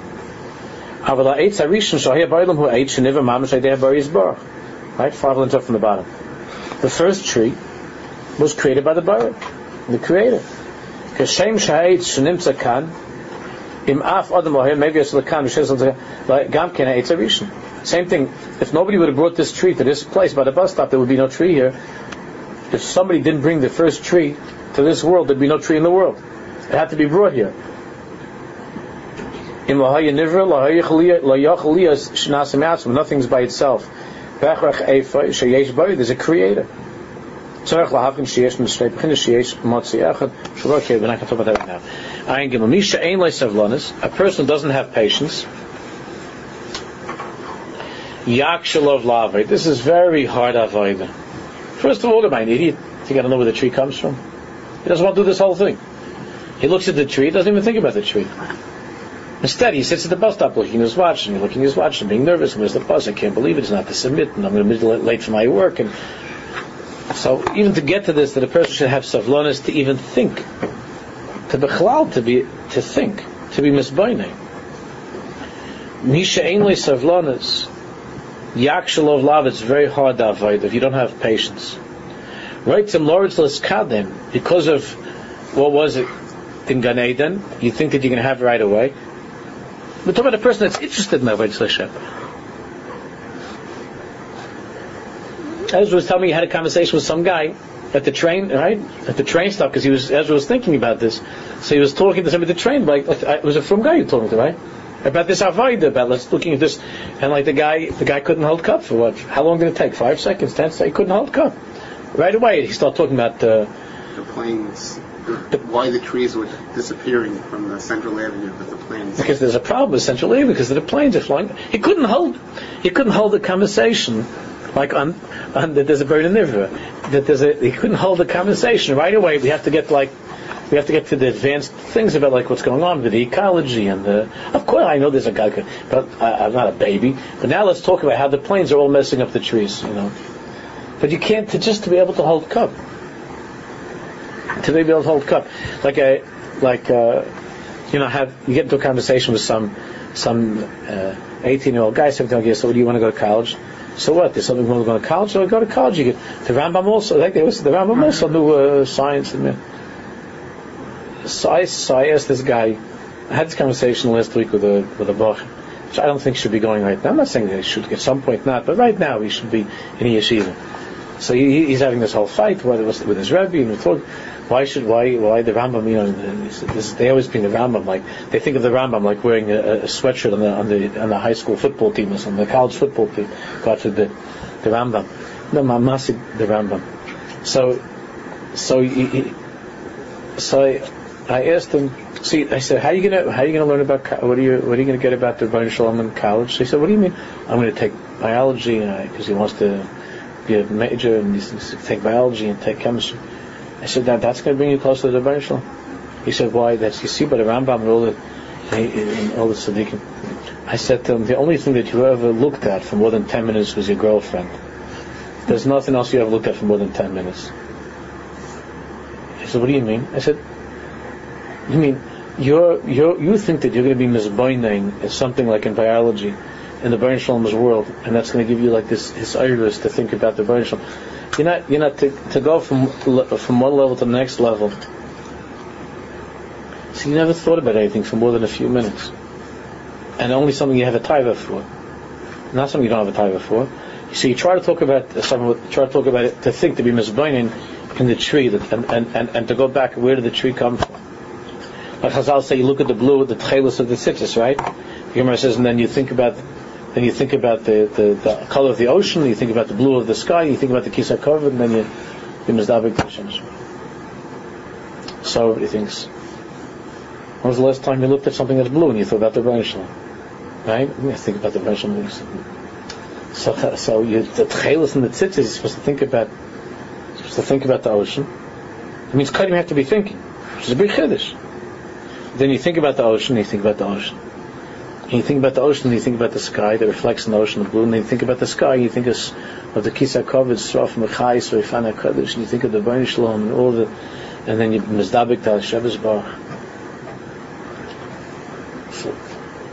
Right, lines up from the bottom. The first tree was created by the Baruch, the Creator. Kashem shahitz shenimtza kan im af adam oher maybe it's v'shes gam ken eitz harishon. Same thing. If nobody would have brought this tree to this place by the bus stop, there would be no tree here. If somebody didn't bring the first tree to this world, there'd be no tree in the world. It had to be brought here. Nothing's by itself. There's a creator. צריך להבין שיש משתי בחינות שיש מוציא אחד, שלא okay, we're not going to talk about that right now. Ayin Gimel, מי שאין לו סבלנס, a person doesn't have patience, Yakshalov Lave. This is very hard avoida. First of all, am I an idiot? You got to know where the tree comes from. He doesn't want to do this whole thing. He looks at the tree, doesn't even think about the tree. Instead, he sits at the bus stop looking at his watch and looking at his watch and being nervous. And where's the bus? I can't believe it. It's not to submit, and I'm going to be late for my work. And so, even to get to this, that a person should have savlonis to even think, to bechlal, to be to think, to be misbaining. Misha ainly savlonis Yakshalov lav, it's very hard to avoid if you don't have patience. Right, some lords kadem because of what was it in Gan Eden, you think that going to have right away. We're talking about a person that's interested in Avodah Hashem. Ezra was telling me he had a conversation with some guy at the train, right? At the train stop, because he was Ezra was thinking about this. So he was talking to somebody at the train, like, like it was a from guy you told me to, right? about this avoida, about let's looking at this, and like the guy, the guy couldn't hold cup for what? How long did it take? Five seconds, ten seconds? He couldn't hold cup. Right away, he started talking about uh, the planes. Why the trees were disappearing from the central avenue with the planes? Because there's a problem with central avenue because the planes are flying. He couldn't hold. He couldn't hold a conversation like on, on that there's a bird in the river. That there's a he couldn't hold a conversation right away. We have to get like we have to get to the advanced things about like what's going on with the ecology and the. Of course, I know there's a guy, but I, I'm not a baby. But now let's talk about how the planes are all messing up the trees. You know, but you can't to just to be able to hold cup. To be able to hold cup, like a like uh, you know, have you get into a conversation with some some uh, 18 year old guy, 17 year old, so what do you want to go to college? So what? There's something you want to go to college? So I go to college. You get the Rambam also. Like they was the Rambam also knew uh, science and so I, so I asked this guy, I had this conversation last week with a with a Bach, which I don't think should be going right now. I'm not saying that he should at some point not, but right now he should be in a yeshiva. So he, he's having this whole fight whether with, with his Rebbe and talk, why should why why the Rambam you know this, they always bring the Rambam like they think of the Rambam like wearing a, a sweatshirt on the on the on the high school football team or something the college football team God forbid the Rambam no Mamasi the Rambam so so he, so I, I asked him, see, I said, how are you gonna, how are you gonna learn about, what are you, what are you gonna get about the Rebbeinu Shalom in college? So he said, what do you mean? I'm gonna take biology, because he wants to be a major and he's to take biology and take chemistry. I said, that, that's going to bring you closer to the Baruch He said, why? That's, you see but the Rambam and all the, all the tzaddikim. I said to him, the only thing that you ever looked at for more than 10 minutes was your girlfriend. There's nothing else you ever looked at for more than 10 minutes. He said, what do you mean? I said, you mean, you're, you're, you think that you're going to be misbinding as something like in biology, in the Baruch world, and that's going to give you like this, this iris to think about the Baruch. You're not, you're not to, to go from, from one level to the next level. So you never thought about anything for more than a few minutes. And only something you have a taiva for. Not something you don't have a taiva for. So you try to talk about uh, something, try to talk about it, to think to be misbinding in the tree, that, and, and, and, and to go back, where did the tree come from? Like Chazal say, you look at the blue, the tchelis of the tzitzis, right? The Gemara says, and then you think about then you think about the, the, the, color of the ocean, you think about the blue of the sky, you think about the kisar covered, and then you, you mizdabik Hashem. So everybody thinks. When was the last time you looked at something that's blue and you thought about the Shalom? Right? You think about the Rebbeinu So, so you, the tchelis and the tzitzis, you're supposed to think about, supposed to think about the ocean. It means you have to be thinking, which is a big chiddush. Then you think about the ocean, you think about the ocean. And you think about the ocean, you think about the sky that reflects in the ocean of blue, and you think about the sky, you think of, the Kisa Kovid, Sraf Mechais, Rifana Kaddish, and you think of the Bain Shalom, and all the, and then you Mizdabik Tal Shabbos Bar.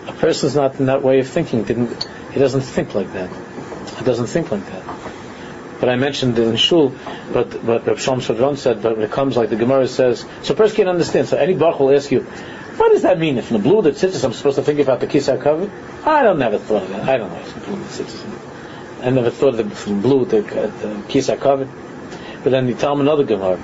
A person's not in that way of thinking, didn't, he doesn't think like that. He doesn't think like that. But I mentioned in Shul, but but Rav Shalom Schwadron said, but when it comes like the Gemara says, so a person can't understand. So any Bach will ask you, what does that mean? If in the blue that sits, I'm supposed to think about the kisar covered? I don't never thought of that. I don't know. I never thought of the blue the, uh, the kisar covered. But then you tell him another Gemara.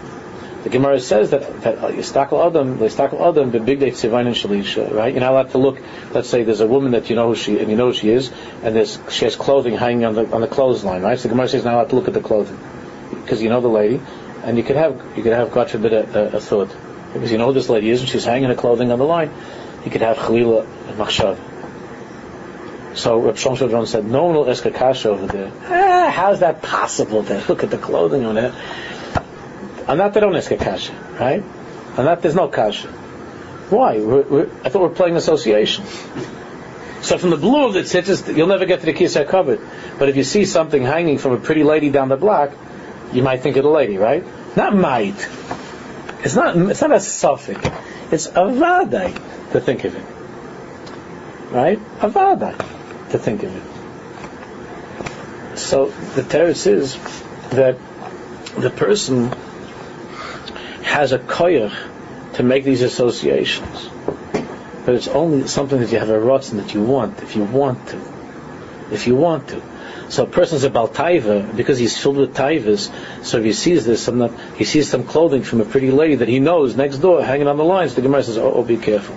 The Gemara says that that uh, Yistakel Adam, Yistakel Adam, the big day Tzivain and Shalisha, right? You're not allowed to look. Let's say there's a woman that you know who she and you know who she is, and there's she has clothing hanging on the on the clothesline, right? So the Gemara says not allowed to look at the clothing because you know the lady, and you could have you could have God forbid a, a, a thought because you know who this lady is, and she's hanging her clothing on the line. You could have Chalila and Machshav. So Reb Shlomo said, no one will ask a kasha over there. Ah, how's that possible? To look at the clothing on it. On that they don't ask a kasha, right? On that there's no kasha. Why? We're, we're, I thought we're playing association. So from the blue of the tzitzis, you'll never get to the kisar covered. But if you see something hanging from a pretty lady down the block, you might think of the lady, right? Not might. It's not, it's not a suffix. It's a vadai to think of it. Right? A vadai to think of it. So the terrace is that the person has a koyach to make these associations. But it's only something that you have a rotzen that you want, if you want to. If you want to. So a person's a baltaiva because he's filled with taivas. So if he sees this, some, he sees some clothing from a pretty lady that he knows next door hanging on the lines. The Gemara says, "Oh, oh be careful."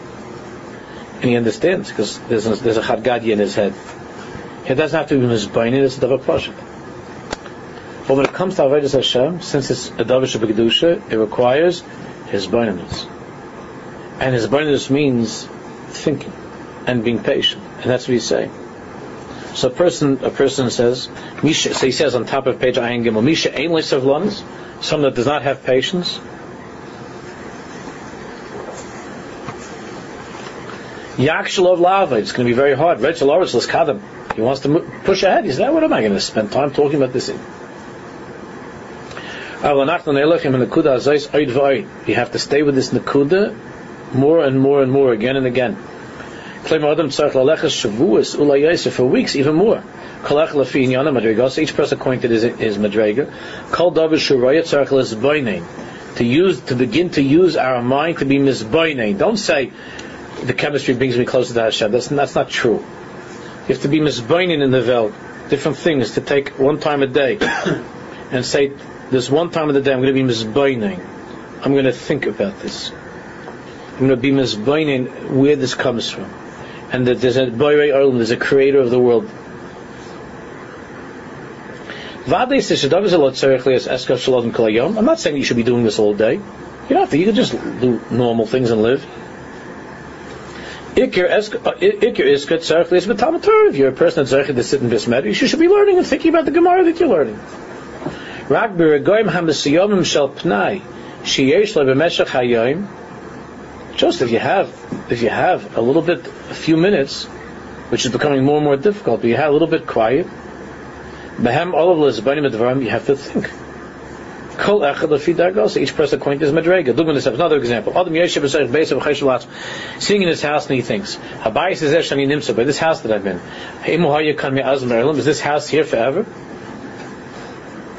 And he understands because there's a, there's a in his head. It doesn't have to be mizbainin; it's a davar pashut. But when it comes to avodas Hashem, since it's a davar shabbat it requires his baininus. And his baininus means thinking and being patient, and that's what he's saying. So a person, a person says, Misha, so he says on top of page Ayin Gimel, Misha of lungs, someone that does not have patience. Yakshalov lava, it's going to be very hard. Rachel Oris Kadam. He wants to push ahead. He says, what am I going to spend time talking about this? You have to stay with this nakuda more and more and more again and again. For weeks, even more. Each person to his, his madrega. To use, to begin to use our mind to be misboine. Don't say the chemistry brings me closer to Hashem. That's, that's not true. You have to be misboine in the vel. Different things to take one time a day and say, this one time of the day I'm going to be misboine. I'm going to think about this. I'm going to be misboine where this comes from and that there's a Boirei Olam, there's a creator of the world. I'm not saying you should be doing this all day. You don't have to. You can just do normal things and live. If you're a person that's to sit in Bismed, you should be learning and thinking about the Gemara that you're learning. Sheyesh lebemeshach hayoim. Just if you have, if you have a little bit, a few minutes, which is becoming more and more difficult, but you have a little bit quiet. Behem olav you have to think. Kol echad lefi dargos. Each person according to his madrega. Dugman another example. Adam yeshiv b'seich beis of sitting in his house and he thinks, Habayis is eshani nimsa, by this house that I'm in. Heimu hayakan mi azmer Is this house here forever?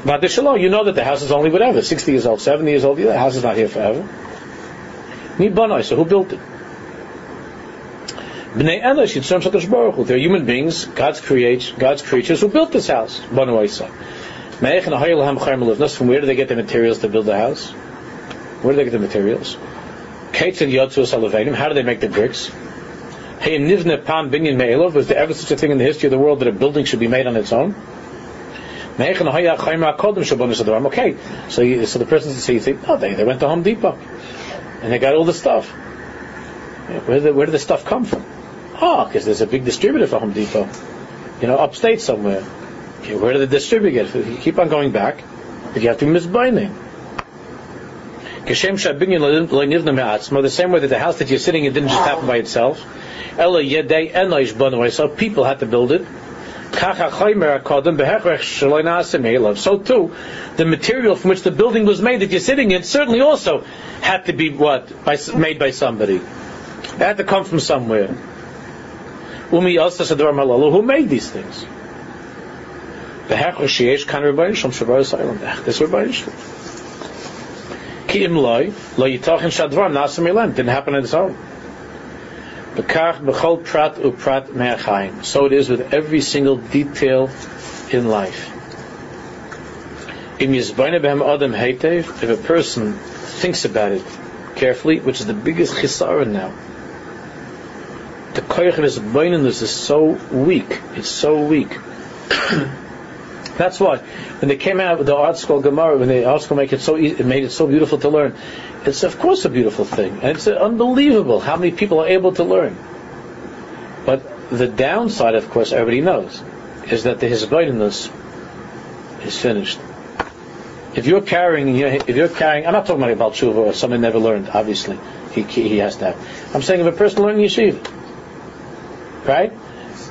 But you know that the house is only whatever, 60 years old, 70 years old, the house is not here forever. Mi banai, so who built it? Bnei Enosh Yitzram Shakash Baruch. They're human beings, God's creates, God's creatures who built this house. Chayim From where do they get the materials to build the house? Where do they get the materials? Kates and Yotzu Salavenim. How do they make the bricks? Was there ever such a thing in the history of the world that a building should be made on its own? Okay, so you, so the person says, you think, oh, they, they went to Home Depot and they got all the stuff. Where did, where did the stuff come from? Ah, oh, because there's a big distributor for Home Depot, you know, upstate somewhere. Okay, where did the distributor get it? You keep on going back, you have to be misbinding. The same way that the house that you're sitting in didn't just happen by itself. So people had to build it. So too, the material from which the building was made that you're sitting in certainly also had to be what by, made by somebody. It had to come from somewhere. Who made these things? Didn't happen on its own. So it is with every single detail in life. If a person thinks about it carefully, which is the biggest chisara now, the koyach of his is so weak. It's so weak. That's why when they came out with the ArtScroll Gemara, when the ArtScroll make it so easy, it made it so beautiful to learn. It's of course a beautiful thing, and it's uh, unbelievable how many people are able to learn. But the downside, of course, everybody knows, is that the hisbaitinus is finished. If you're carrying, if you're carrying, I'm not talking about tshuva or someone never learned. Obviously, he he has that. I'm saying if a person learning yeshiva, right?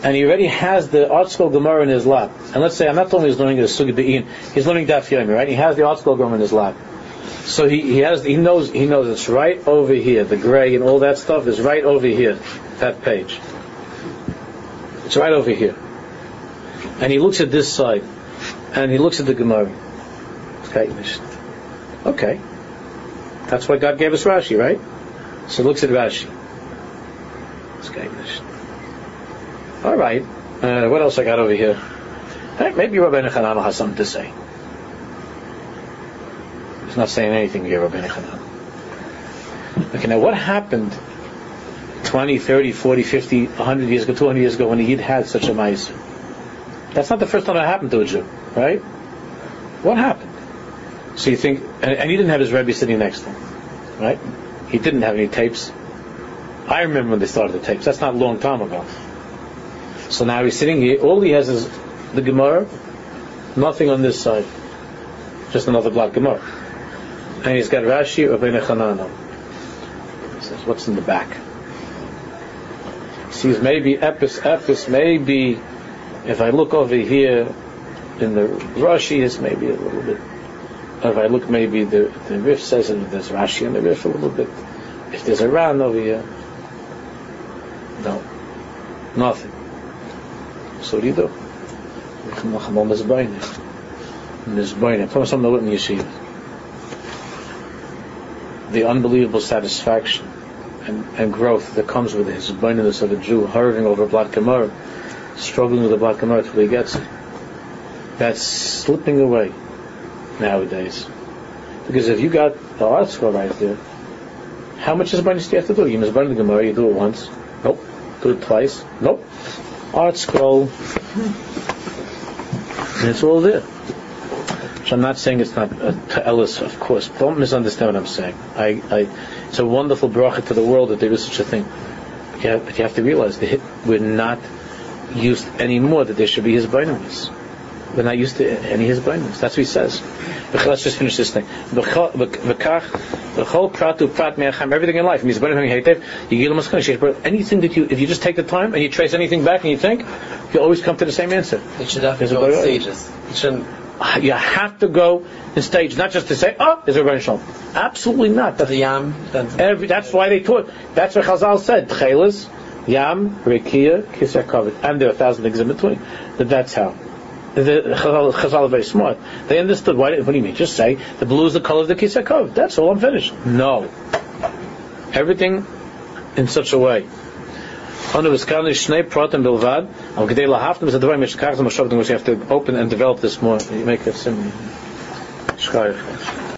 And he already has the ArtScroll Gemara in his lap. And let's say I'm not only he's learning the Sugi Be'in, he's learning Daf Yomi, right? He has the ArtScroll Gemara in his lap. So he, he has he knows he knows it's right over here. The gray and all that stuff is right over here, that page. It's right over here. And he looks at this side, and he looks at the Gemara. Okay, okay. That's why God gave us Rashi, right? So he looks at Rashi. Okay, all right. Uh, what else I got over here? Hey, maybe Rabbi Nechanan has something to say. He's not saying anything here, Rabbi Nechanan. Okay, now what happened 20, 30, 40, 50, 100 years ago, 200 years ago when he had such a mice? That's not the first time that happened to a Jew, right? What happened? So you think, and, and he didn't have his Rebbe sitting next to him, right? He didn't have any tapes. I remember when they started the tapes. That's not a long time ago. So now he's sitting here. All he has is the Gemara, nothing on this side, just another black Gemara, and he's got Rashi or of Chanana. He says, "What's in the back?" He sees maybe Epis, Epis, maybe if I look over here in the Rashi, it's maybe a little bit. If I look, maybe the the Rif says it. There's Rashi in the Rif a little bit. If there's a Ran over here, no, nothing. So what do you do? The unbelievable satisfaction and, and growth that comes with his blindness of a Jew hurrying over black Gemara, struggling with a black Gemara until he gets it. That's slipping away nowadays. Because if you got the ArtScroll right there, how much is blindness do you have to do? You must burn the Gemara, you do it once. Nope. Do it twice. Nope. ArtScroll. And it's all there. So I'm not saying it's not uh, to Ellis, of course. Don't misunderstand what I'm saying. I, I, it's a wonderful bracha to the world that there is such a thing. But you have, but you have to realize that we're not used anymore that there should be his binaries. We're not used to any his blindness. That's what he says. Let's just finish this thing. The whole pratu prat me'acham, everything in life. Means anything that you, if you just take the time and you trace anything back and you think, you always come to the same answer. It should have to go in stages. It shouldn't. Ah, you have to go in stage, not just to say, ah, oh, is a Rebbeinu Shalom. Absolutely not. That's, The yam. Every, that's why they taught. That's what Chazal said. Yam, Rekia, Kisar. And there are a thousand things in between. But that's how. The Chazal, Chazal are very smart. They understood. Why, what do you mean? Just say the blue is the color of the Kisei HaKavod. That's all. I'm finished. No. Everything in such a way. Under Viskani Shnei Protem Bilvad, Al Gedei Lahaftim is a Devar Mishkach Zem Hashavdim, which you have to open and develop this more. You make a sim.